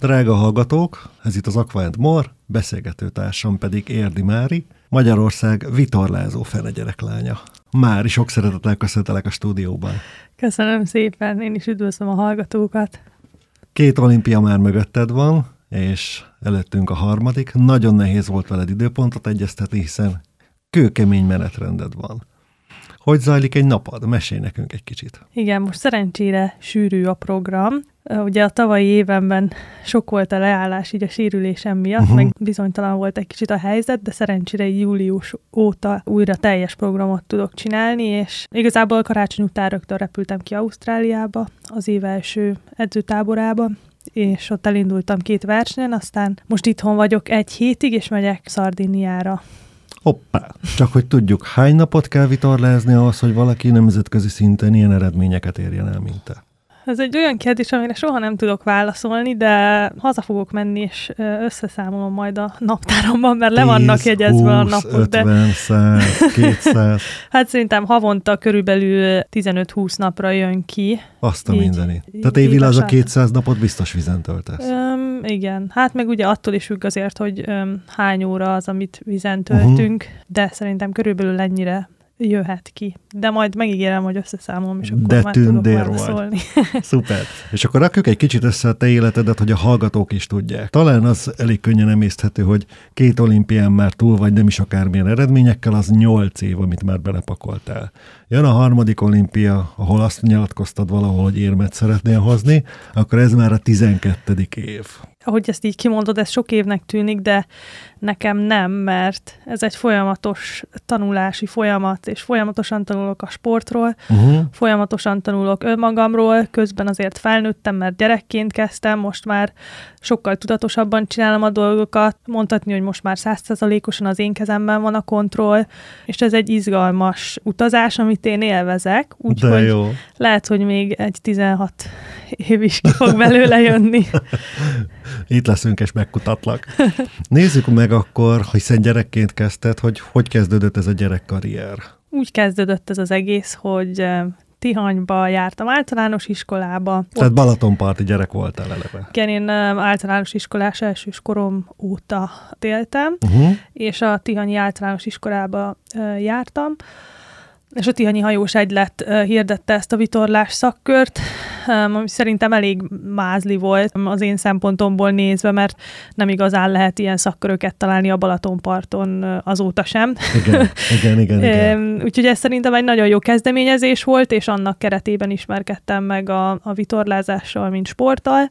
Drága hallgatók, ez itt az Aqua More, beszélgetőtársam pedig Érdi Mári, Magyarország vitorlázó fene gyereklánya. Mári, sok szeretettel köszöntelek a stúdióban. Köszönöm szépen, én is üdvözlöm a hallgatókat. Két olimpia már mögötted van, és előttünk a harmadik. Nagyon nehéz volt veled időpontot egyeztetni, hiszen kőkemény menetrendet van. Hogy zajlik egy napad? Mesélj nekünk egy kicsit. Igen, most szerencsére sűrű a program. Ugye a tavalyi évenben sok volt a leállás így a sérülésem miatt, uh-huh. meg bizonytalan volt egy kicsit a helyzet, de szerencsére július óta újra teljes programot tudok csinálni, és igazából karácsony után rögtön repültem ki Ausztráliába, az év első edzőtáborába, és ott elindultam két versenyen, aztán most itthon vagyok egy hétig, és megyek Szardiniára Hoppá! Csak hogy tudjuk, hány napot kell vitorlázni ahhoz, hogy valaki nemzetközi szinten ilyen eredményeket érjen el, mint te? Ez egy olyan kérdés, amire soha nem tudok válaszolni, de haza fogok menni, és összeszámolom majd a naptáromban, mert 10, le vannak jegyezve 20, a napok. 50, de... 100, 200. hát szerintem havonta körülbelül 15-20 napra jön ki. Azt a mindenit. Tehát évileg az a 200 napot biztos vizen töltesz. Um, igen. Hát meg ugye attól is függ azért, hogy um, hány óra az, amit vizen töltünk, uh-huh. de szerintem körülbelül ennyire jöhet ki. De majd megígérem, hogy összeszámolom, és akkor De már tudok vagy. Szuper. És akkor rakjuk egy kicsit össze a te életedet, hogy a hallgatók is tudják. Talán az elég könnyen emészthető, hogy két olimpián már túl vagy, nem is akármilyen eredményekkel, az nyolc év, amit már belepakoltál. Jön a harmadik olimpia, ahol azt nyilatkoztad valahol, hogy érmet szeretnél hozni, akkor ez már a tizenkettedik év ahogy ezt így kimondod, ez sok évnek tűnik, de nekem nem, mert ez egy folyamatos tanulási folyamat, és folyamatosan tanulok a sportról, uh-huh. folyamatosan tanulok önmagamról, közben azért felnőttem, mert gyerekként kezdtem, most már sokkal tudatosabban csinálom a dolgokat, mondhatni, hogy most már százszerzalékosan az én kezemben van a kontroll, és ez egy izgalmas utazás, amit én élvezek, úgyhogy lehet, hogy még egy 16 év is ki fog belőle jönni. Itt leszünk és megkutatlak. Nézzük meg akkor, hiszen gyerekként kezdted, hogy hogy kezdődött ez a gyerekkarrier? Úgy kezdődött ez az egész, hogy eh, Tihanyba jártam általános iskolába. Tehát Balatonparti gyerek voltál eleve. Igen, én eh, általános iskolás elsős korom óta éltem, uh-huh. és a Tihanyi általános iskolába uh, jártam és a Tihanyi Hajós Egylet hirdette ezt a vitorlás szakkört, ami szerintem elég mázli volt az én szempontomból nézve, mert nem igazán lehet ilyen szakköröket találni a Balatonparton azóta sem. Igen, igen, igen. igen. Úgyhogy ez szerintem egy nagyon jó kezdeményezés volt, és annak keretében ismerkedtem meg a, a vitorlázással, mint sporttal.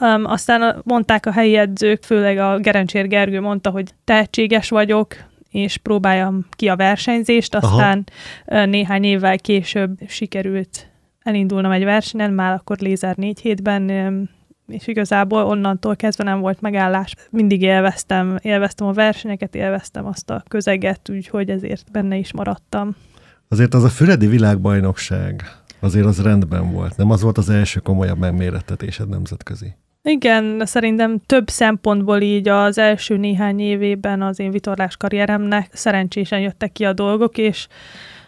Um, aztán mondták a helyi edzők, főleg a Gerencsér Gergő mondta, hogy tehetséges vagyok, és próbáljam ki a versenyzést, aztán Aha. néhány évvel később sikerült elindulnom egy versenyen, már akkor lézer négy hétben, és igazából onnantól kezdve nem volt megállás. Mindig élveztem, élveztem a versenyeket, élveztem azt a közeget, úgyhogy ezért benne is maradtam. Azért az a Füredi világbajnokság, azért az rendben volt. Nem az volt az első komolyabb megmérettetésed nemzetközi? Igen, szerintem több szempontból így az első néhány évében az én vitorlás karrieremnek szerencsésen jöttek ki a dolgok, és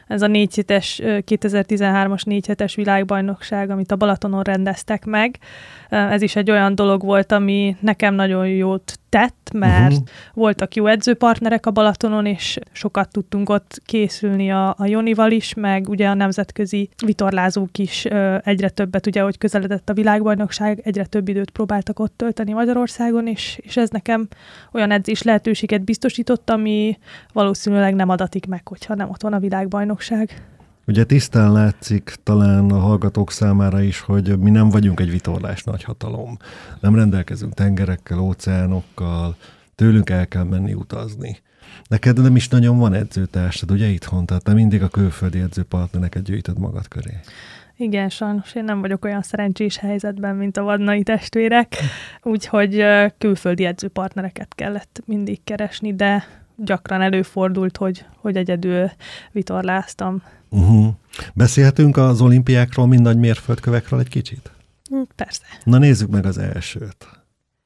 ez a négy hetes, 2013-as négy hetes világbajnokság, amit a Balatonon rendeztek meg. Ez is egy olyan dolog volt, ami nekem nagyon jót tett, mert uh-huh. voltak jó edzőpartnerek a Balatonon, és sokat tudtunk ott készülni a, a Jonival is, meg ugye a nemzetközi vitorlázók is egyre többet, ugye, hogy közeledett a világbajnokság, egyre több időt próbáltak ott tölteni Magyarországon, és, és ez nekem olyan edzés lehetőséget biztosított, ami valószínűleg nem adatik meg, hogyha nem ott van a világbajnokság. Ugye tisztán látszik talán a hallgatók számára is, hogy mi nem vagyunk egy vitorlás nagyhatalom. Nem rendelkezünk tengerekkel, óceánokkal, tőlünk el kell menni utazni. Neked nem is nagyon van edzőtársad, ugye itthon? Tehát te mindig a külföldi edzőpartnereket gyűjtöd magad köré. Igen, sajnos én nem vagyok olyan szerencsés helyzetben, mint a vadnai testvérek, úgyhogy külföldi edzőpartnereket kellett mindig keresni, de gyakran előfordult, hogy, hogy egyedül vitorláztam. Uh-huh. Beszélhetünk az olimpiákról, mind nagy mérföldkövekről egy kicsit? Hm, persze. Na nézzük meg az elsőt.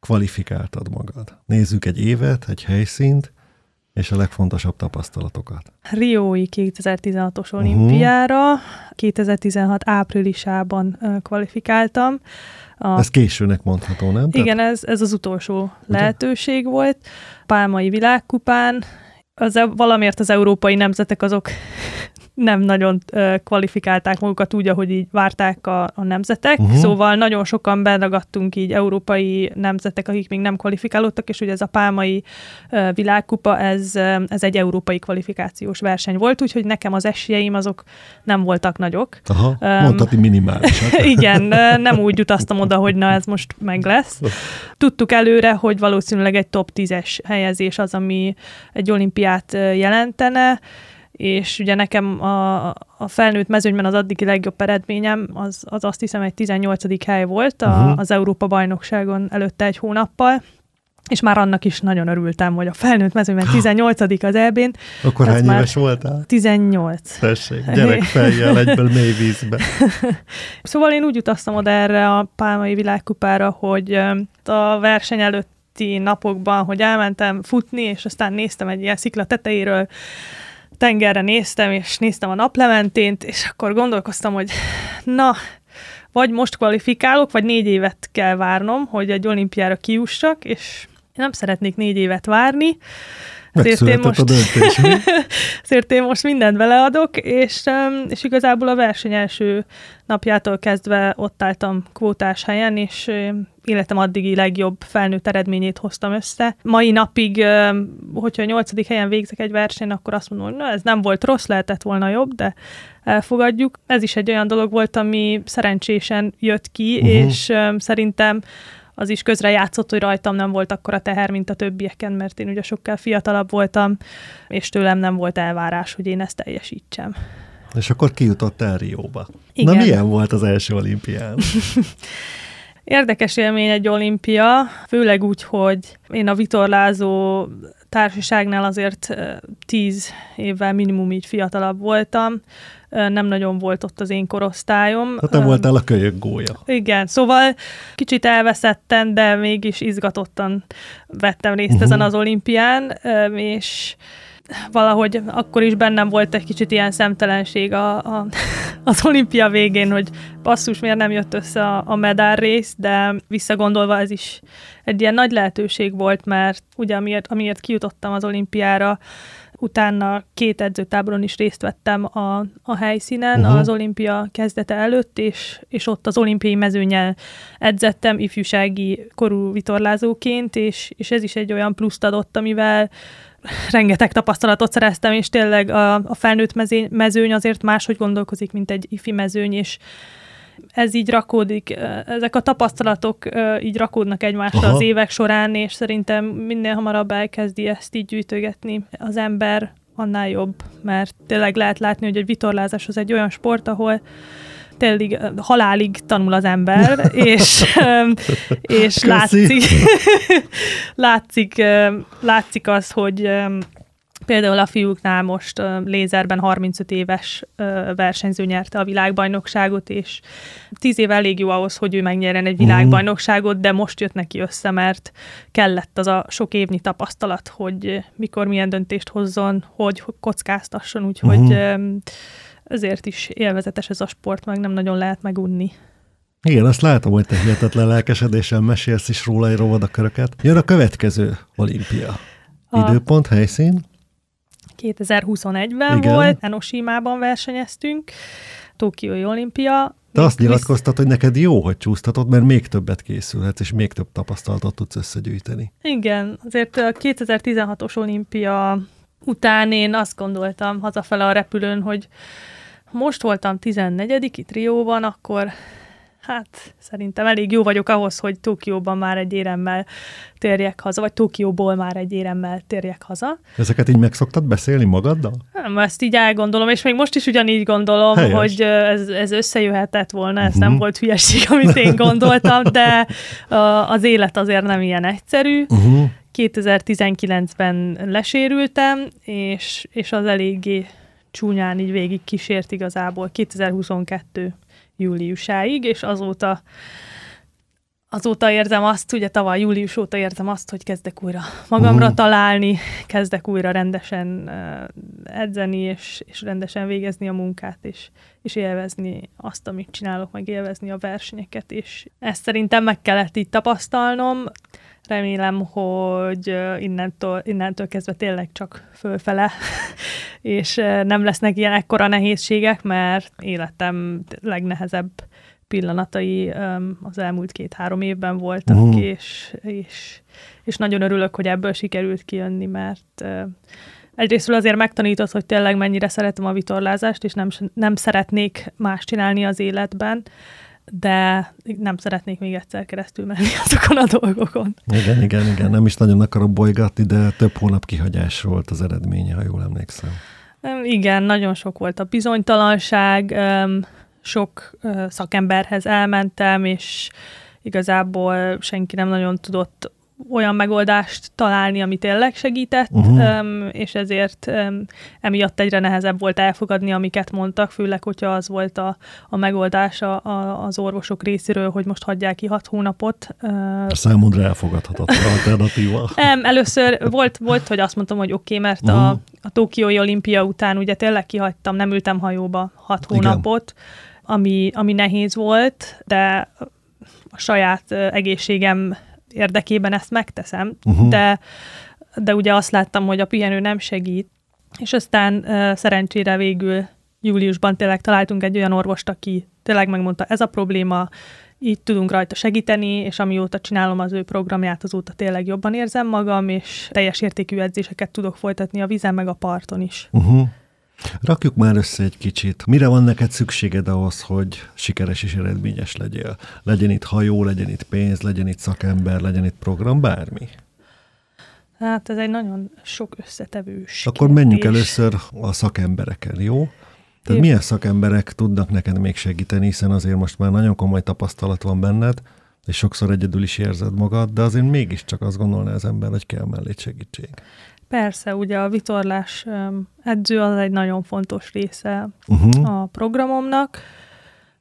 Kvalifikáltad magad. Nézzük egy évet, egy helyszínt, És a legfontosabb tapasztalatokat. Riói 2016-os olimpiára, uh-huh. 2016 áprilisában kvalifikáltam. A... Ez későnek mondható, nem? Igen, Tehát... ez, ez az utolsó Ugye? lehetőség volt. Pálmai világkupán, az, valamiért az európai nemzetek azok nem nagyon kvalifikálták magukat úgy, ahogy így várták a, a nemzetek, uh-huh. szóval nagyon sokan beragadtunk így európai nemzetek, akik még nem kvalifikálódtak, és ugye ez a pálmai világkupa, ez, ez egy európai kvalifikációs verseny volt, úgyhogy nekem az esélyeim azok nem voltak nagyok. Aha, um, mondhatni minimálisak. igen, nem úgy utaztam oda, hogy na ez most meg lesz. Tudtuk előre, hogy valószínűleg egy top 10-es helyezés az, ami egy olimpiát jelentene, és ugye nekem a, a felnőtt mezőnyben az addigi legjobb eredményem, az, az azt hiszem egy 18. hely volt a, uh-huh. az Európa-bajnokságon előtte egy hónappal, és már annak is nagyon örültem, hogy a felnőtt mezőnyben 18 az EB-n. Akkor hány éves voltál? 18. Tessék, gyerek fejjel egyből mély vízbe. szóval én úgy utaztam oda erre a pálmai világkupára, hogy a verseny előtti napokban, hogy elmentem futni, és aztán néztem egy ilyen szikla tetejéről tengerre néztem, és néztem a naplementént, és akkor gondolkoztam, hogy na, vagy most kvalifikálok, vagy négy évet kell várnom, hogy egy olimpiára kiussak, és én nem szeretnék négy évet várni, ezért én, most, a döntés, ezért én most mindent beleadok, és, és igazából a verseny első napjától kezdve ott álltam kvótás helyen, és életem addigi legjobb felnőtt eredményét hoztam össze. Mai napig, hogyha a nyolcadik helyen végzek egy versenyen, akkor azt mondom, hogy na, ez nem volt rossz, lehetett volna jobb, de elfogadjuk. Ez is egy olyan dolog volt, ami szerencsésen jött ki, uh-huh. és szerintem az is közre játszott, hogy rajtam nem volt akkor a teher, mint a többieken, mert én ugye sokkal fiatalabb voltam, és tőlem nem volt elvárás, hogy én ezt teljesítsem. És akkor kijutott el Rióba. Igen. Na milyen volt az első olimpián? Érdekes élmény egy olimpia, főleg úgy, hogy én a vitorlázó társaságnál azért tíz évvel minimum így fiatalabb voltam, nem nagyon volt ott az én korosztályom. Hát te voltál a kölyök gólya. Igen, szóval kicsit elveszetten, de mégis izgatottan vettem részt uh-huh. ezen az olimpián, és valahogy akkor is bennem volt egy kicsit ilyen szemtelenség a, a, az olimpia végén, hogy basszus, miért nem jött össze a, a medál rész, de visszagondolva ez is egy ilyen nagy lehetőség volt, mert ugye amiért, amiért kijutottam az olimpiára, utána két edzőtáboron is részt vettem a, a helyszínen uh-huh. az olimpia kezdete előtt, és, és ott az olimpiai mezőnyel edzettem ifjúsági korú vitorlázóként, és, és ez is egy olyan pluszt adott, amivel rengeteg tapasztalatot szereztem, és tényleg a, a felnőtt mezőny, mezőny azért máshogy gondolkozik, mint egy ifi mezőny, és ez így rakódik, ezek a tapasztalatok így rakódnak egymásra Aha. az évek során, és szerintem minél hamarabb elkezdi ezt így gyűjtögetni az ember, annál jobb, mert tényleg lehet látni, hogy egy vitorlázás az egy olyan sport, ahol tényleg halálig tanul az ember, és, és látszik, látszik, látszik az, hogy Például a fiúknál most lézerben 35 éves versenyző nyerte a világbajnokságot, és 10 év elég jó ahhoz, hogy ő megnyerjen egy világbajnokságot, de most jött neki össze, mert kellett az a sok évnyi tapasztalat, hogy mikor milyen döntést hozzon, hogy kockáztasson, úgyhogy uh-huh. Ezért is élvezetes ez a sport, meg nem nagyon lehet megunni. Igen, azt látom, hogy te hihetetlen lelkesedéssel mesélsz is róla egy rovadaköröket. Jön a következő olimpia. A... Időpont, helyszín? 2021-ben Igen. volt, Enoshima-ban versenyeztünk, Tokiói olimpia. Te azt nyilatkoztat, hogy neked jó, hogy csúsztatod, mert még többet készülhetsz, és még több tapasztalatot tudsz összegyűjteni. Igen, azért a 2016-os olimpia után én azt gondoltam hazafele a repülőn, hogy most voltam 14 itt Trióban, akkor hát szerintem elég jó vagyok ahhoz, hogy Tokióban már egy éremmel térjek haza, vagy Tokióból már egy éremmel térjek haza. Ezeket így meg szoktad beszélni magaddal? Nem, ezt így elgondolom, és még most is ugyanígy gondolom, Helyes. hogy ez, ez összejöhetett volna, ez uh-huh. nem mhm. volt hülyeség, amit én gondoltam, de az élet azért nem ilyen egyszerű. Uh-huh. 2019-ben lesérültem, és, és az eléggé csúnyán így végig kísért igazából 2022 júliusáig, és azóta azóta érzem azt, ugye tavaly július óta érzem azt, hogy kezdek újra magamra uh-huh. találni, kezdek újra rendesen uh, edzeni, és, és rendesen végezni a munkát, és, és élvezni azt, amit csinálok, meg élvezni a versenyeket, és ezt szerintem meg kellett így tapasztalnom. Remélem, hogy innentől, innentől kezdve tényleg csak fölfele, és nem lesznek ilyen ekkora nehézségek, mert életem legnehezebb pillanatai az elmúlt két-három évben voltak, uh-huh. és, és, és nagyon örülök, hogy ebből sikerült kijönni, mert egyrésztről azért megtanított, hogy tényleg mennyire szeretem a vitorlázást, és nem, nem szeretnék más csinálni az életben, de nem szeretnék még egyszer keresztül menni azokon a dolgokon. Igen, igen, igen. Nem is nagyon akarok bolygatni, de több hónap kihagyás volt az eredménye, ha jól emlékszem. Igen, nagyon sok volt a bizonytalanság, sok szakemberhez elmentem, és igazából senki nem nagyon tudott olyan megoldást találni, ami tényleg segített, uh-huh. um, és ezért um, emiatt egyre nehezebb volt elfogadni, amiket mondtak, főleg, hogyha az volt a, a megoldás a, a, az orvosok részéről, hogy most hagyják ki hat hónapot. Uh, Számodra elfogadhatatlan alternatíva. Um, először volt, volt, hogy azt mondtam, hogy oké, okay, mert uh-huh. a, a Tokiói olimpia után ugye tényleg kihagytam, nem ültem hajóba hat hónapot, Igen ami, ami nehéz volt, de a saját egészségem érdekében ezt megteszem, uh-huh. de, de ugye azt láttam, hogy a pihenő nem segít, és aztán szerencsére végül júliusban tényleg találtunk egy olyan orvost, aki tényleg megmondta, ez a probléma, így tudunk rajta segíteni, és amióta csinálom az ő programját, azóta tényleg jobban érzem magam, és teljes értékű edzéseket tudok folytatni a vízen meg a parton is. Uh-huh. Rakjuk már össze egy kicsit. Mire van neked szükséged ahhoz, hogy sikeres és eredményes legyél? Legyen itt hajó, legyen itt pénz, legyen itt szakember, legyen itt program, bármi? Hát ez egy nagyon sok összetevős Akkor kérdés. menjünk először a szakembereken, jó? Tehát milyen szakemberek tudnak neked még segíteni, hiszen azért most már nagyon komoly tapasztalat van benned, és sokszor egyedül is érzed magad, de azért mégiscsak azt gondolná az ember, hogy kell mellé segítség. Persze, ugye a vitorlás edző az egy nagyon fontos része uh-huh. a programomnak.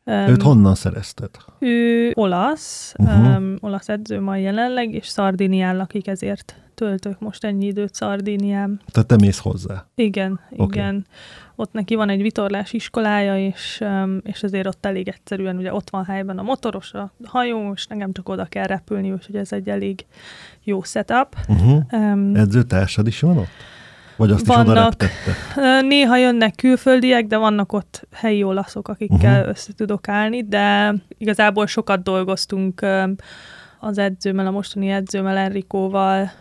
Őt honnan szerezted? Ő olasz, uh-huh. um, olasz edző ma jelenleg, és Szardinián lakik, ezért töltök most ennyi időt Szardinián. Tehát te mész hozzá? Igen, okay. igen. Ott neki van egy vitorlás iskolája, és, és azért ott elég egyszerűen, ugye ott van helyben a motoros, a hajó, és nekem csak oda kell repülni, úgyhogy ez egy elég jó setup. Uh-huh. Um, Edzőtársad is van ott? Vagy azt vannak, is Néha jönnek külföldiek, de vannak ott helyi olaszok, akikkel uh-huh. össze tudok állni, de igazából sokat dolgoztunk az edzőmmel, a mostani edzőmmel, Enrikóval,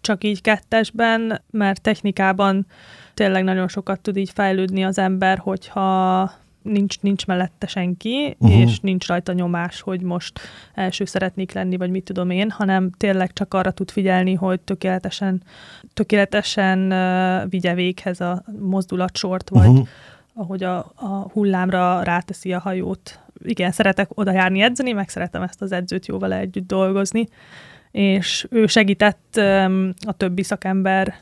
csak így kettesben, mert technikában tényleg nagyon sokat tud így fejlődni az ember, hogyha nincs, nincs mellette senki, uh-huh. és nincs rajta nyomás, hogy most első szeretnék lenni, vagy mit tudom én, hanem tényleg csak arra tud figyelni, hogy tökéletesen, tökéletesen uh, vigye véghez a mozdulatsort, vagy uh-huh. ahogy a, a hullámra ráteszi a hajót. Igen, szeretek oda járni edzeni, meg szeretem ezt az edzőt jóval együtt dolgozni, és ő segített um, a többi szakember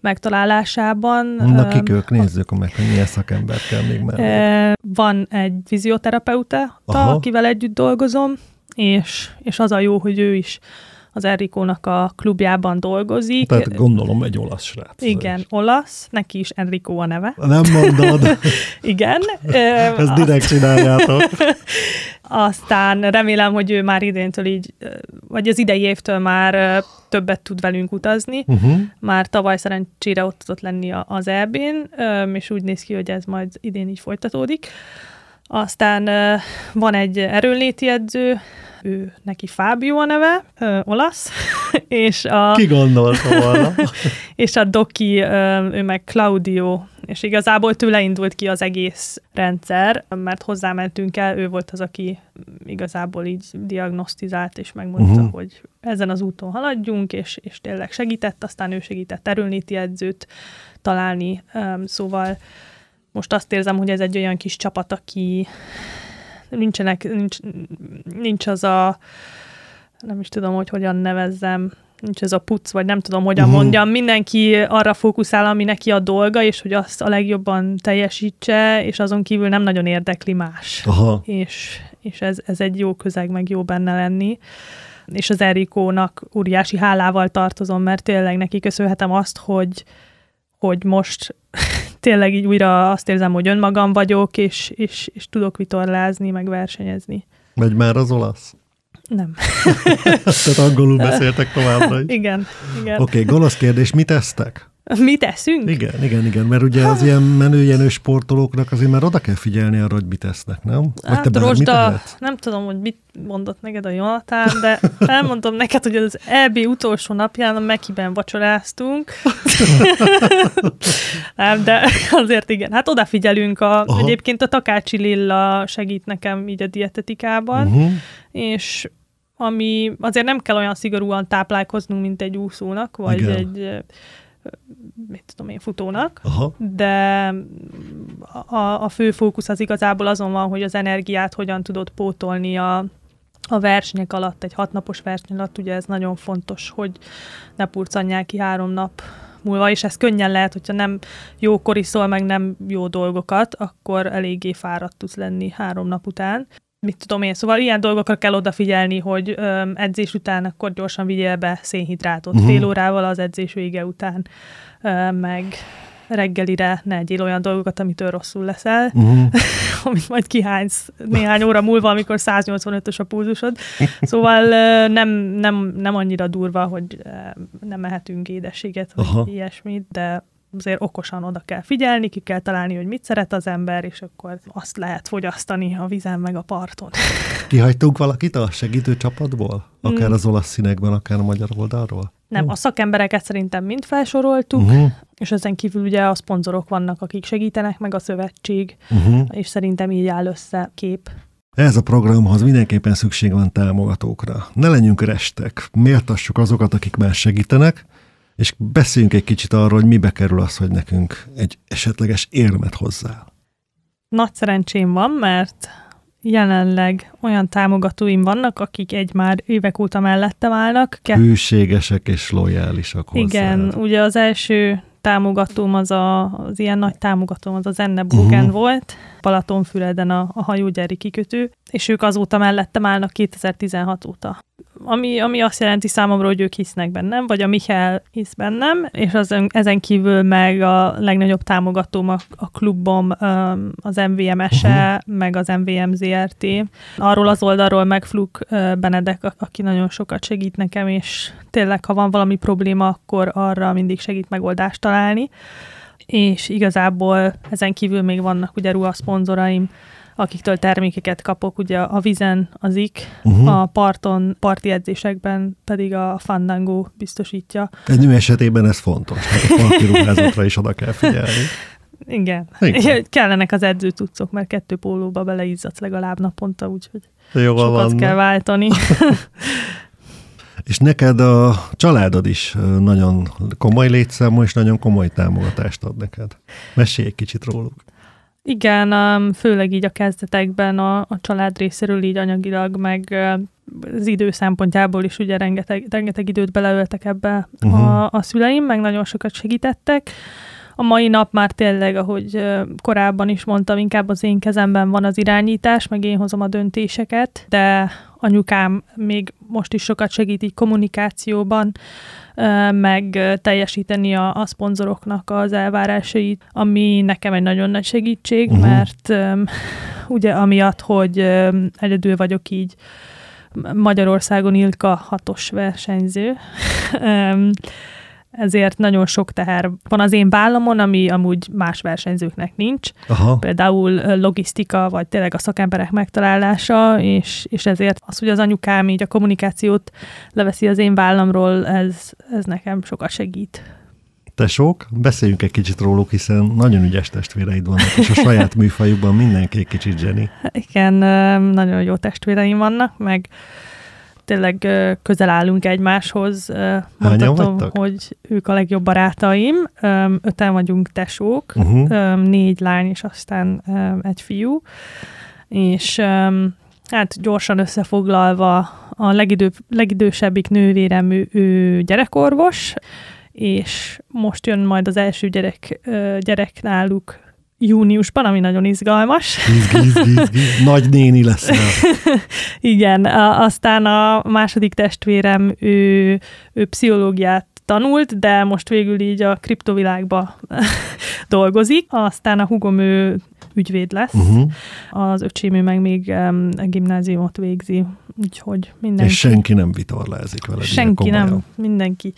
megtalálásában. Na kik ők, nézzük meg, hogy milyen szakember kell még mellé. Van egy fizioterapeuta, akivel együtt dolgozom, és, és az a jó, hogy ő is az Enrikónak a klubjában dolgozik. Tehát gondolom egy olasz srác. Igen, is. olasz, neki is Enrico a neve. Nem mondod. Igen. Ezt direkt csináljátok. Aztán remélem, hogy ő már idéntől így, vagy az idei évtől már többet tud velünk utazni. Uh-huh. Már tavaly szerencsére ott tudott lenni az EB-n, és úgy néz ki, hogy ez majd idén így folytatódik. Aztán van egy erőnléti edző, ő neki Fábio a neve, ö, olasz, és a... Ki gondolta volna? és a Doki, ö, ő meg Claudio, és igazából tőle indult ki az egész rendszer, mert hozzámentünk el, ő volt az, aki igazából így diagnosztizált, és megmondta, uh-huh. hogy ezen az úton haladjunk, és, és tényleg segített, aztán ő segített erőnléti edzőt találni, szóval most azt érzem, hogy ez egy olyan kis csapat, aki nincsenek, nincs, nincs az a, nem is tudom, hogy hogyan nevezzem, nincs ez a puc, vagy nem tudom, hogyan uh-huh. mondjam, mindenki arra fókuszál, ami neki a dolga, és hogy azt a legjobban teljesítse, és azon kívül nem nagyon érdekli más. Aha. És, és ez, ez egy jó közeg, meg jó benne lenni. és az Erikónak óriási hálával tartozom, mert tényleg neki köszönhetem azt, hogy, hogy most tényleg így újra azt érzem, hogy önmagam vagyok, és, és, és tudok vitorlázni, meg versenyezni. Megy már az olasz? Nem. Tehát angolul beszéltek továbbra is. Igen, igen. Oké, okay, gonosz kérdés, mit esztek? Mi teszünk? Igen, igen, igen, mert ugye az ilyen menőjenő sportolóknak azért már oda kell figyelni arra, hogy mit esznek, nem? Vagy hát, te Rosda, nem tudom, hogy mit mondott neked a Jonatán, de elmondom neked, hogy az EB utolsó napján a Mekiben vacsoráztunk. nem, de azért igen. Hát odafigyelünk. A, egyébként a Takácsi Lilla segít nekem így a dietetikában, uh-huh. és ami azért nem kell olyan szigorúan táplálkoznunk, mint egy úszónak, vagy igen. egy mit tudom én, futónak, Aha. de a, a fő fókusz az igazából azon van, hogy az energiát hogyan tudod pótolni a, a versenyek alatt, egy hatnapos verseny alatt, ugye ez nagyon fontos, hogy ne purcanják ki három nap múlva, és ez könnyen lehet, hogyha nem jókor iszol, meg nem jó dolgokat, akkor eléggé fáradt tudsz lenni három nap után mit tudom én, szóval ilyen dolgokra kell odafigyelni, hogy ö, edzés után akkor gyorsan vigyél be szénhidrátot uh-huh. fél órával az edzés vége után, meg reggelire ne egyél olyan dolgokat, amitől rosszul leszel, uh-huh. amit majd kihánysz néhány óra múlva, amikor 185-ös a pulzusod. Szóval nem, nem, nem annyira durva, hogy nem mehetünk édességet, vagy Aha. ilyesmit, de azért okosan oda kell figyelni, ki kell találni, hogy mit szeret az ember, és akkor azt lehet fogyasztani a vizen meg a parton. Kihagytunk valakit a segítő csapatból? Akár mm. az olasz színekben, akár a magyar oldalról? Nem, a szakembereket szerintem mind felsoroltuk, uh-huh. és ezen kívül ugye a szponzorok vannak, akik segítenek, meg a szövetség, uh-huh. és szerintem így áll össze kép. Ez a programhoz mindenképpen szükség van támogatókra. Ne legyünk restek, méltassuk azokat, akik már segítenek, és beszéljünk egy kicsit arról, hogy mibe kerül az, hogy nekünk egy esetleges érmet hozzá. Nagy szerencsém van, mert jelenleg olyan támogatóim vannak, akik egy már évek óta mellettem állnak. Kett... Hűségesek és lojálisak hozzá. Igen, ugye az első támogatóm, az a, az ilyen nagy támogatóm, az az Enne Bogen uh-huh. volt, Balatonfüreden a, a hajógyári kikötő, és ők azóta mellettem állnak 2016 óta ami, ami azt jelenti számomra, hogy ők hisznek bennem, vagy a Michael hisz bennem, és az, ezen kívül meg a legnagyobb támogatóm a, a klubom, az MVM-ese, uh-huh. meg az MVM ZRT. Arról az oldalról meg Fluk Benedek, aki nagyon sokat segít nekem, és tényleg, ha van valami probléma, akkor arra mindig segít megoldást találni. És igazából ezen kívül még vannak ugye ruha szponzoraim, akiktől termékeket kapok, ugye a vizen az ik, uh-huh. a parton, parti edzésekben pedig a Fandango biztosítja. Egy nő esetében ez fontos, hát a parti ruházatra is oda kell figyelni. Igen. Igen. Kellenek az edzőtucok, mert kettő pólóba beleizzadsz legalább naponta, úgyhogy Jó, sokat van. kell váltani. És neked a családod is nagyon komoly létszámú, és nagyon komoly támogatást ad neked. Mesélj egy kicsit róluk. Igen, um, főleg így a kezdetekben a, a család részéről így anyagilag, meg az idő szempontjából is ugye rengeteg, rengeteg időt beleöltek ebbe uh-huh. a, a szüleim, meg nagyon sokat segítettek. A mai nap már tényleg, ahogy korábban is mondtam, inkább az én kezemben van az irányítás, meg én hozom a döntéseket, de anyukám még most is sokat segít így kommunikációban, meg teljesíteni a, a szponzoroknak az elvárásait, ami nekem egy nagyon nagy segítség, uh-huh. mert ugye amiatt, hogy egyedül vagyok így Magyarországon Ilka hatos versenyző, ezért nagyon sok teher van az én vállamon, ami amúgy más versenyzőknek nincs. Aha. Például logisztika, vagy tényleg a szakemberek megtalálása, és, és ezért az, hogy az anyukám így a kommunikációt leveszi az én vállamról, ez, ez nekem sokat segít. Tesók, beszéljünk egy kicsit róluk, hiszen nagyon ügyes testvéreid vannak, és a saját műfajukban mindenki egy kicsit zseni. Igen, nagyon jó testvéreim vannak, meg tényleg közel állunk egymáshoz. Mondhatom, hogy ők a legjobb barátaim. Öten vagyunk tesók, uh-huh. négy lány és aztán egy fiú. És hát gyorsan összefoglalva a legidő, legidősebbik nővérem, ő, ő gyerekorvos, és most jön majd az első gyerek, gyerek náluk júniusban, ami nagyon izgalmas. Gíz, gíz, gíz. Nagy néni lesz. Igen, a, aztán a második testvérem, ő, ő pszichológiát tanult, de most végül így a kriptovilágba dolgozik. Aztán a hugom ő ügyvéd lesz, uh-huh. az öcsém meg még um, gimnáziumot végzi, úgyhogy mindenki. És senki nem vitorlázik vele. Senki nem, mindenki.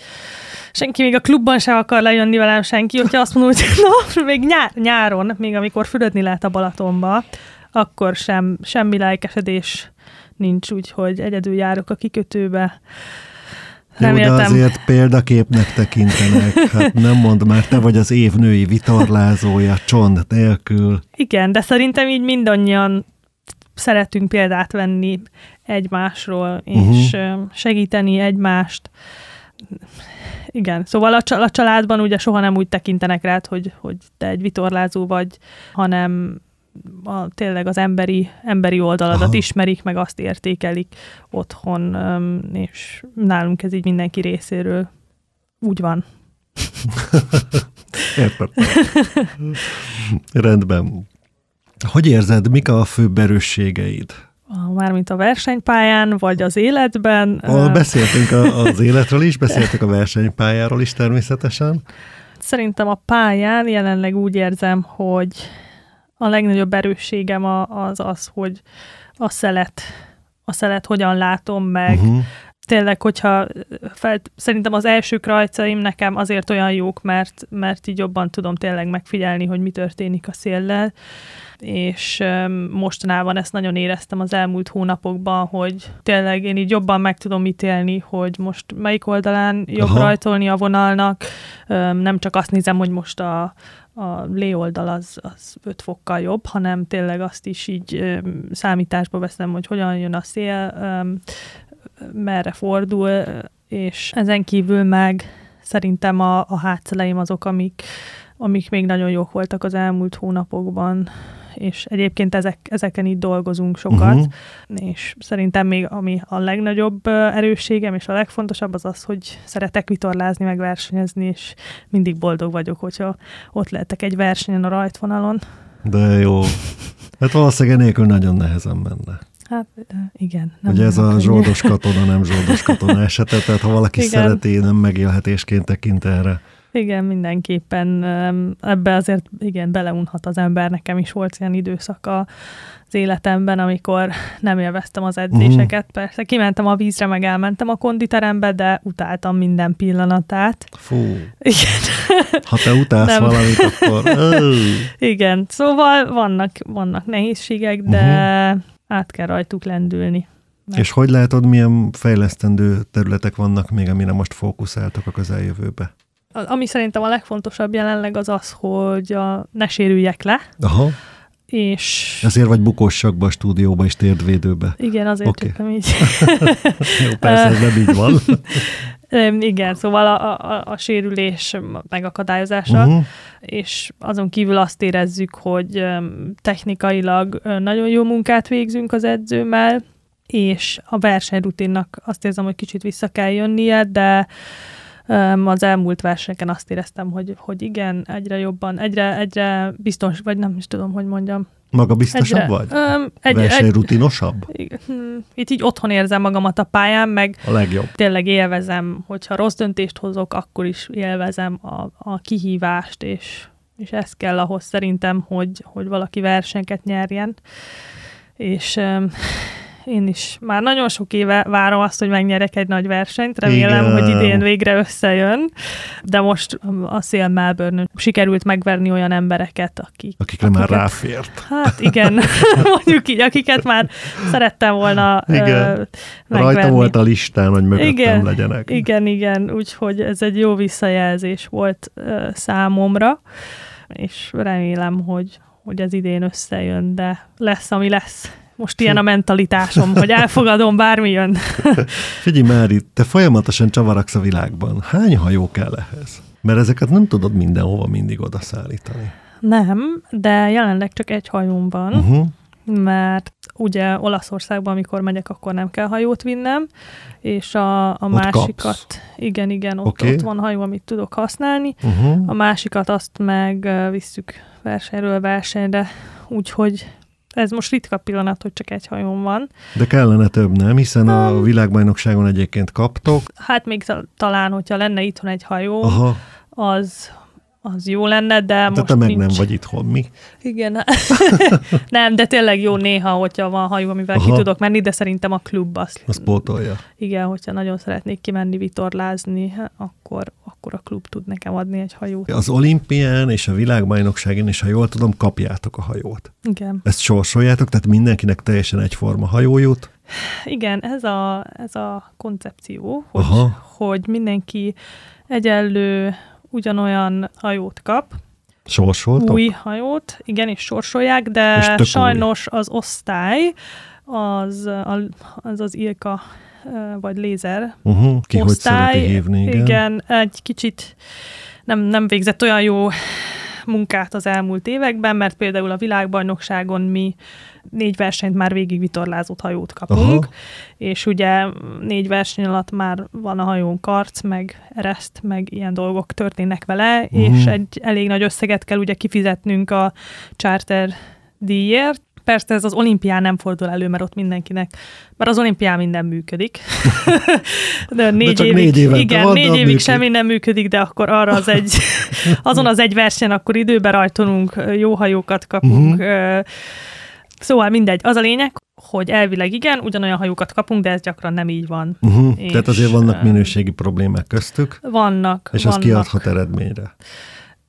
Senki még a klubban se akar lejönni velem senki, hogyha azt mondom, hogy na, még nyár, nyáron, még amikor fürödni lehet a Balatonba, akkor sem, semmi lelkesedés nincs, úgyhogy egyedül járok a kikötőbe nem Jó, de azért példaképnek tekintenek. Hát nem mond már, te vagy az évnői vitorlázója, csont nélkül. Igen, de szerintem így mindannyian szeretünk példát venni egymásról, és uh-huh. segíteni egymást. Igen, szóval a családban ugye soha nem úgy tekintenek rád, hogy, hogy te egy vitorlázó vagy, hanem a, tényleg az emberi, emberi oldaladat Aha. ismerik, meg azt értékelik otthon, és nálunk ez így mindenki részéről úgy van. Rendben. Hogy érzed, mik a főbb erősségeid? Mármint a versenypályán, vagy az életben? A, beszéltünk a, az életről is, beszéltünk a versenypályáról is természetesen. Szerintem a pályán jelenleg úgy érzem, hogy a legnagyobb erősségem az az, hogy a szelet, a szelet hogyan látom meg, uh-huh. Tényleg, hogyha fel, szerintem az első rajcaim nekem azért olyan jók, mert, mert így jobban tudom tényleg megfigyelni, hogy mi történik a széllel, és mostanában ezt nagyon éreztem az elmúlt hónapokban, hogy tényleg én így jobban meg tudom ítélni, hogy most melyik oldalán jobb Aha. rajtolni a vonalnak, nem csak azt nézem, hogy most a, a léoldal az, az 5 fokkal jobb, hanem tényleg azt is így ö, számításba veszem, hogy hogyan jön a szél, ö, merre fordul, és ezen kívül meg szerintem a, a hátszeleim azok, amik, amik még nagyon jók voltak az elmúlt hónapokban és egyébként ezek, ezeken itt dolgozunk sokat, uh-huh. és szerintem még ami a legnagyobb erősségem, és a legfontosabb az az, hogy szeretek vitorlázni, meg versenyezni, és mindig boldog vagyok, hogyha ott lehetek egy versenyen a rajtvonalon. De jó. Hát valószínűleg nélkül nagyon nehezen menne. Hát igen. Nem Ugye ez a zsoldos katona, nem zsoldos katona esete, tehát ha valaki igen. szereti, nem megélhetésként tekint erre. Igen, mindenképpen ebbe azért igen, beleunhat az ember. Nekem is volt ilyen időszaka az életemben, amikor nem élveztem az edzéseket. Uh-huh. Persze kimentem a vízre, meg elmentem a konditerembe, de utáltam minden pillanatát. Fú. Igen. Ha te utálsz nem. valamit, akkor... igen, szóval vannak, vannak nehézségek, de uh-huh. Át kell rajtuk lendülni. Meg. És hogy látod, milyen fejlesztendő területek vannak még, amire most fókuszáltok a közeljövőbe? ami szerintem a legfontosabb jelenleg az az, hogy a, ne sérüljek le. Aha. És... Ezért vagy bukósakba a stúdióba és térdvédőbe. Igen, azért okay. így. Jó, persze, ez nem így van. Igen, szóval a, a, a sérülés megakadályozása, uh-huh. és azon kívül azt érezzük, hogy technikailag nagyon jó munkát végzünk az edzőmmel, és a versenyrutinnak azt érzem, hogy kicsit vissza kell jönnie, de az elmúlt versenyeken azt éreztem, hogy, hogy igen, egyre jobban, egyre, egyre biztos, vagy nem is tudom, hogy mondjam. Maga biztosabb egyre, vagy? Um, egy, Versenyrutinosabb? Egy, hm, itt így otthon érzem magamat a pályán, meg a legjobb. tényleg élvezem, hogyha rossz döntést hozok, akkor is élvezem a, a kihívást, és, és ez kell ahhoz szerintem, hogy, hogy valaki versenyeket nyerjen. És um, én is már nagyon sok éve várom azt, hogy megnyerek egy nagy versenyt, remélem, Igen. hogy idén végre összejön, de most a szél melbourne sikerült megverni olyan embereket, akik... Akikre akiket, már ráfért. Hát igen, mondjuk így, akiket már szerettem volna igen. Uh, megverni. Rajta volt a listán, hogy mögöttem igen, legyenek. Igen, igen, úgyhogy ez egy jó visszajelzés volt uh, számomra, és remélem, hogy, hogy ez idén összejön, de lesz, ami lesz. Most ilyen a mentalitásom, hogy elfogadom, bármi jön. Figyelj Mári, te folyamatosan csavaragsz a világban. Hány hajó kell ehhez? Mert ezeket nem tudod mindenhova mindig odaszállítani. Nem, de jelenleg csak egy hajóm van. Uh-huh. mert ugye Olaszországban, amikor megyek, akkor nem kell hajót vinnem, és a, a másikat, kapsz. igen, igen, ott, Oké. ott van hajó, amit tudok használni, Uh-huh. a másikat azt meg visszük versenyről versenyre, úgyhogy ez most ritka pillanat, hogy csak egy hajón van. De kellene több, nem? Hiszen a világbajnokságon egyébként kaptok. Hát még ta- talán, hogyha lenne itthon egy hajó, Aha, az, az jó lenne, de de most te meg nincs. nem vagy itthon, mi? Igen. nem, de tényleg jó néha, hogyha van hajó, amivel Aha. Ki tudok menni, de szerintem a klub azt. Az pótolja. Igen, hogyha nagyon szeretnék kimenni vitorlázni, akkor, akkor a klub tud nekem adni egy hajót. Az olimpián és a világbajnokságén is, ha jól tudom, kapjátok a hajót. Igen. Ezt sorsoljátok, tehát mindenkinek teljesen egyforma hajó jut. Igen, ez a, ez a koncepció, hogy, Aha. hogy mindenki egyenlő, ugyanolyan hajót kap, Sorsoltok? új hajót, igen, és sorsolják, És de új. sajnos az osztály, az az, az Ilka vagy lézer Uh-huh. Ki hogy osztály, szereti hívni, igen. igen, egy kicsit nem, nem végzett olyan jó munkát az elmúlt években, mert például a világbajnokságon mi négy versenyt már végig vitorlázott hajót kapunk, Aha. és ugye négy verseny alatt már van a hajón karc, meg ereszt, meg ilyen dolgok történnek vele, Mhm. és egy elég nagy összeget kell ugye kifizetnünk a charter díjért, Persze ez az olimpián nem fordul elő, mert ott mindenkinek, mert az olimpián minden működik. de négy csak évig, négy évente igen, van, de négy évig működik. semmi nem működik, de akkor arra az egy, azon az egy versenyen akkor időbe rajtolunk, jó hajókat kapunk. Uh-huh. Szóval mindegy. Az a lényeg, hogy elvileg igen, ugyanolyan hajókat kapunk, de ez gyakran nem így van. Uh-huh. És, Tehát azért vannak minőségi problémák köztük, Vannak, és az vannak. kiadhat eredményre.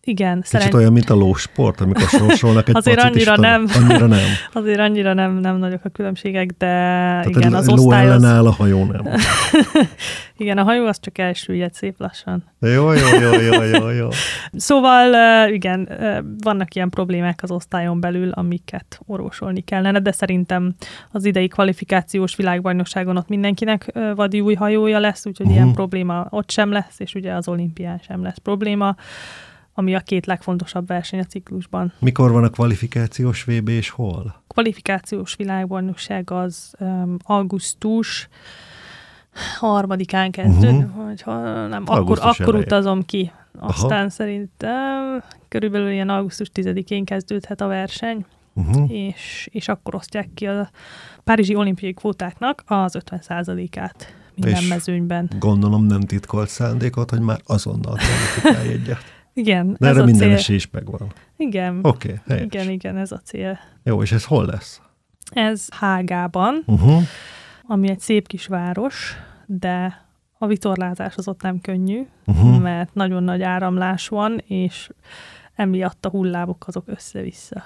Igen, Kicsit szerencsé. olyan, mint a lósport, amikor sorsolnak egy Azért annyira nem. Annyira nem. Azért annyira nem, nem nagyok a különbségek, de Tehát igen, az ló osztály az, ellenáll, a hajó nem. igen, a hajó az csak elsüllyed szép lassan. Jó, jó, jó, jó, jó, jó. Szóval igen, vannak ilyen problémák az osztályon belül, amiket orvosolni kellene, de szerintem az idei kvalifikációs világbajnokságon ott mindenkinek vadi új hajója lesz, úgyhogy uh-huh. ilyen Mhm. probléma ott sem lesz, és ugye az olimpián sem lesz probléma, ami a két legfontosabb verseny a ciklusban. Mikor van a kvalifikációs VB és hol? kvalifikációs világbajnokság az um, augusztus harmadikán kezdődik, uh-huh. vagy ha nem, akkor, akkor utazom ki. Aztán Aha. szerintem körülbelül ilyen augusztus 10-én kezdődhet a verseny, Uh-huh. és, és akkor osztják ki a Párizsi olimpiai kvótáknak az 50%-át minden És mezőnyben. Gondolom nem titkolt szándékot, hogy már azonnal kvalifikálj egyet. Igen, De ez erre a minden cél. esély is megvan. Igen, Oké, okay, helyes. igen, igen, ez a cél. Jó, és ez hol lesz? Ez Hágában, Uh-huh. ami egy szép kis város, de a vitorlázás az ott nem könnyű, Uh-huh. mert nagyon nagy áramlás van, és emiatt a hullámok azok össze-vissza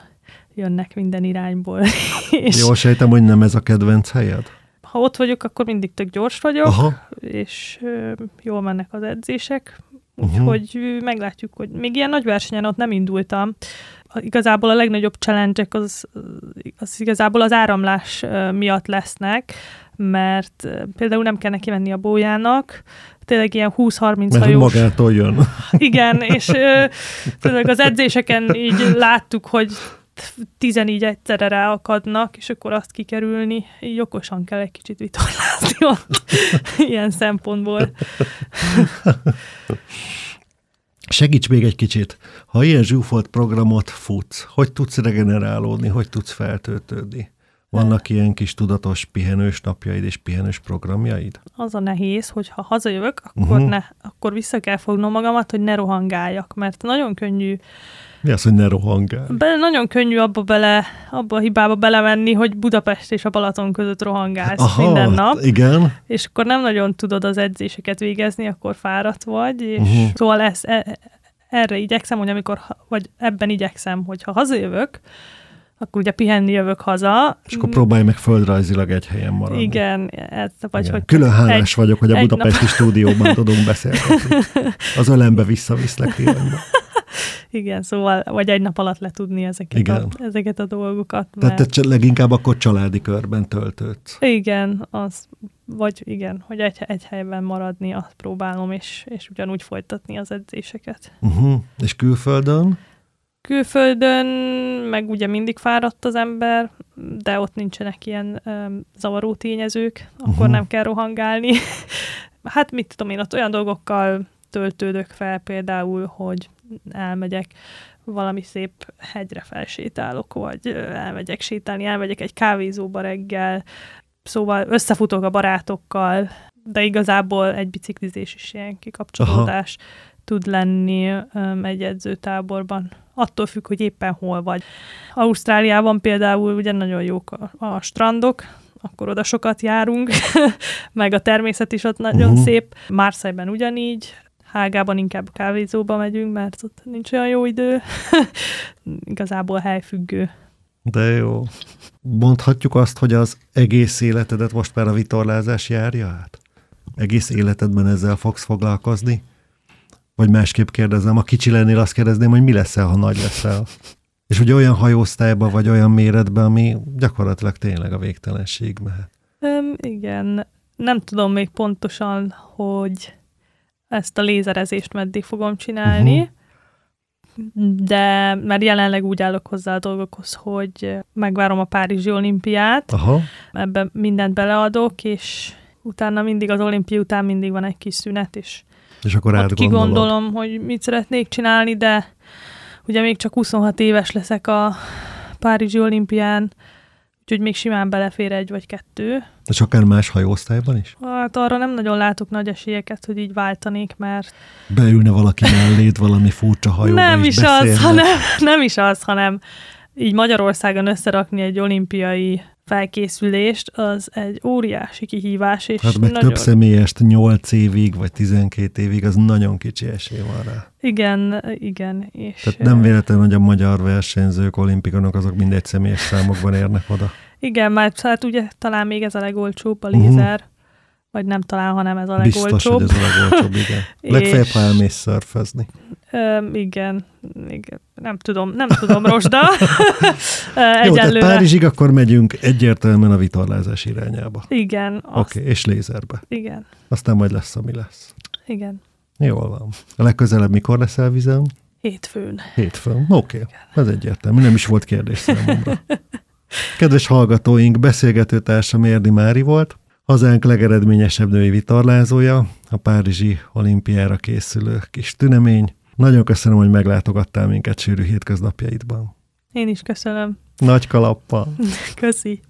jönnek minden irányból. és Jól sejtem, hogy nem ez a kedvenc helyed? ha ott vagyok, akkor mindig tök gyors vagyok, Aha. és ö, jól mennek az edzések. Úgyhogy ö, meglátjuk, hogy még ilyen nagy versenyen ott nem indultam. Igazából a legnagyobb challenge az, az igazából az áramlás miatt lesznek, mert például nem kell neki menni a bójának, tényleg ilyen 20-30 Mert hajós. magától jön. Igen, és ö, tényleg az edzéseken így láttuk, hogy tizen így egyszerre ráakadnak, és akkor azt kikerülni, így okosan kell egy kicsit vitorlázni ott, ilyen szempontból. Segíts még egy kicsit. Ha ilyen zsúfolt programot futsz, hogy tudsz regenerálódni, hogy tudsz feltöltődni? Vannak ilyen kis tudatos pihenős napjaid és pihenős programjaid? Az a nehéz, hogy ha hazajövök, akkor, uh-huh. ne, akkor vissza kell fognom magamat, hogy ne rohangáljak, mert nagyon könnyű, Mi az, hogy ne rohangál? be, nagyon könnyű abba, bele, abba a hibába belemenni, hogy Budapest és a Balaton között rohangálsz Aha, minden nap. igen. és akkor nem nagyon tudod az edzéseket végezni, akkor fáradt vagy, és uh-huh. szóval ez, e, erre igyekszem, hogy amikor, vagy ebben igyekszem, hogy ha hazajövök, akkor ugye pihenni jövök haza. És akkor próbálj meg földrajzilag egy helyen maradni. Igen, ez, vagy Igen. hogy Külön hálás egy- vagyok, hogy a budapesti stúdióban tudunk beszélgetni. Az ölembe visszaviszlek tényleg. igen, szóval, vagy egy nap alatt letudni ezeket, Igen. a, ezeket a dolgokat. Tehát Mert, te csa- leginkább akkor családi körben töltődsz. igen, az, vagy igen, hogy egy, egy helyben maradni, azt próbálom, és, és ugyanúgy folytatni az edzéseket. Uh-huh. És külföldön? külföldön, meg ugye mindig fáradt az ember, de ott nincsenek ilyen um, zavaró tényezők, akkor Uh-huh. nem kell rohangálni. hát mit tudom én, ott olyan dolgokkal töltődök fel például, hogy elmegyek valami szép hegyre felsétálok, vagy elmegyek sétálni, elmegyek egy kávézóba reggel, szóval összefutok a barátokkal, de igazából egy biciklizés is ilyen kikapcsolódás Aha. tud lenni um, egy edzőtáborban. Attól függ, hogy éppen hol vagy. Ausztráliában például ugye nagyon jók a, a strandok, akkor oda sokat járunk, meg a természet is ott nagyon uh-huh. szép. Marseille-ben ugyanígy, Hágában inkább kávézóba megyünk, mert ott nincs olyan jó idő. Igazából helyfüggő. De jó. Mondhatjuk azt, hogy az egész életedet most már a vitorlázás járja át? Egész életedben ezzel fogsz foglalkozni? Vagy másképp kérdezem, a kicsi lennél azt kérdezném, hogy mi leszel, ha nagy leszel? És ugye olyan hajóosztályban vagy olyan méretben, ami gyakorlatilag tényleg a végtelenség mehet. Öm, igen, nem tudom még pontosan, hogy ezt a lézerezést meddig fogom csinálni, uh-huh. de mert jelenleg úgy állok hozzá a dolgokhoz, hogy megvárom a Párizsi olimpiát, Aha. ebbe mindent beleadok, és utána mindig az olimpia után mindig van egy kis szünet, és És akkor ott kigondolom, hogy mit szeretnék csinálni, de ugye még csak 26 éves leszek a Párizsi olimpián, úgyhogy még simán belefér egy vagy kettő. És akár más hajóosztályban is? Hát arra nem nagyon látok nagy esélyeket, hogy így váltanék, mert Beülne valaki melléd valami furcsa hajóba nem és is az, hanem, nem is az, hanem így Magyarországon összerakni egy olimpiai felkészülést, az egy óriási kihívás, és Hát meg nagyon... több személyest 8 évig, vagy 12 évig, az nagyon kicsi esély van rá. Igen, igen. És Tehát nem véletlen, hogy a magyar versenyzők, olimpikonok, azok mindegy személyes számokban érnek oda. Igen, mert hát ugye talán még ez a legolcsóbb a Mhm. lézer, vagy nem talán, hanem ez a Biztos, legolcsóbb. hogy ez a legolcsóbb, igen. Legfeljebb, ha elmész szörfözni. Öm, igen, igen, nem tudom, nem tudom, Rosda. Ö, Jó, tehát. Párizsig akkor megyünk egyértelműen a vitorlázás irányába. Igen, Oké, azt, okay, és lézerbe. igen, Aztán majd lesz, ami lesz. igen. Jól van. A legközelebb mikor leszel vizen? Hétfőn. Hétfőn. Oké, okay. ez egyértelmű. Nem is volt kérdés számomra. Kedves hallgatóink, beszélgető társam Érdi Mári volt, hazánk legeredményesebb női vitorlázója, a Párizsi olimpiára készülő kis tünemény. Nagyon köszönöm, hogy meglátogattál minket sűrű hétköznapjaidban. Én is köszönöm. Nagy kalappal. Köszi.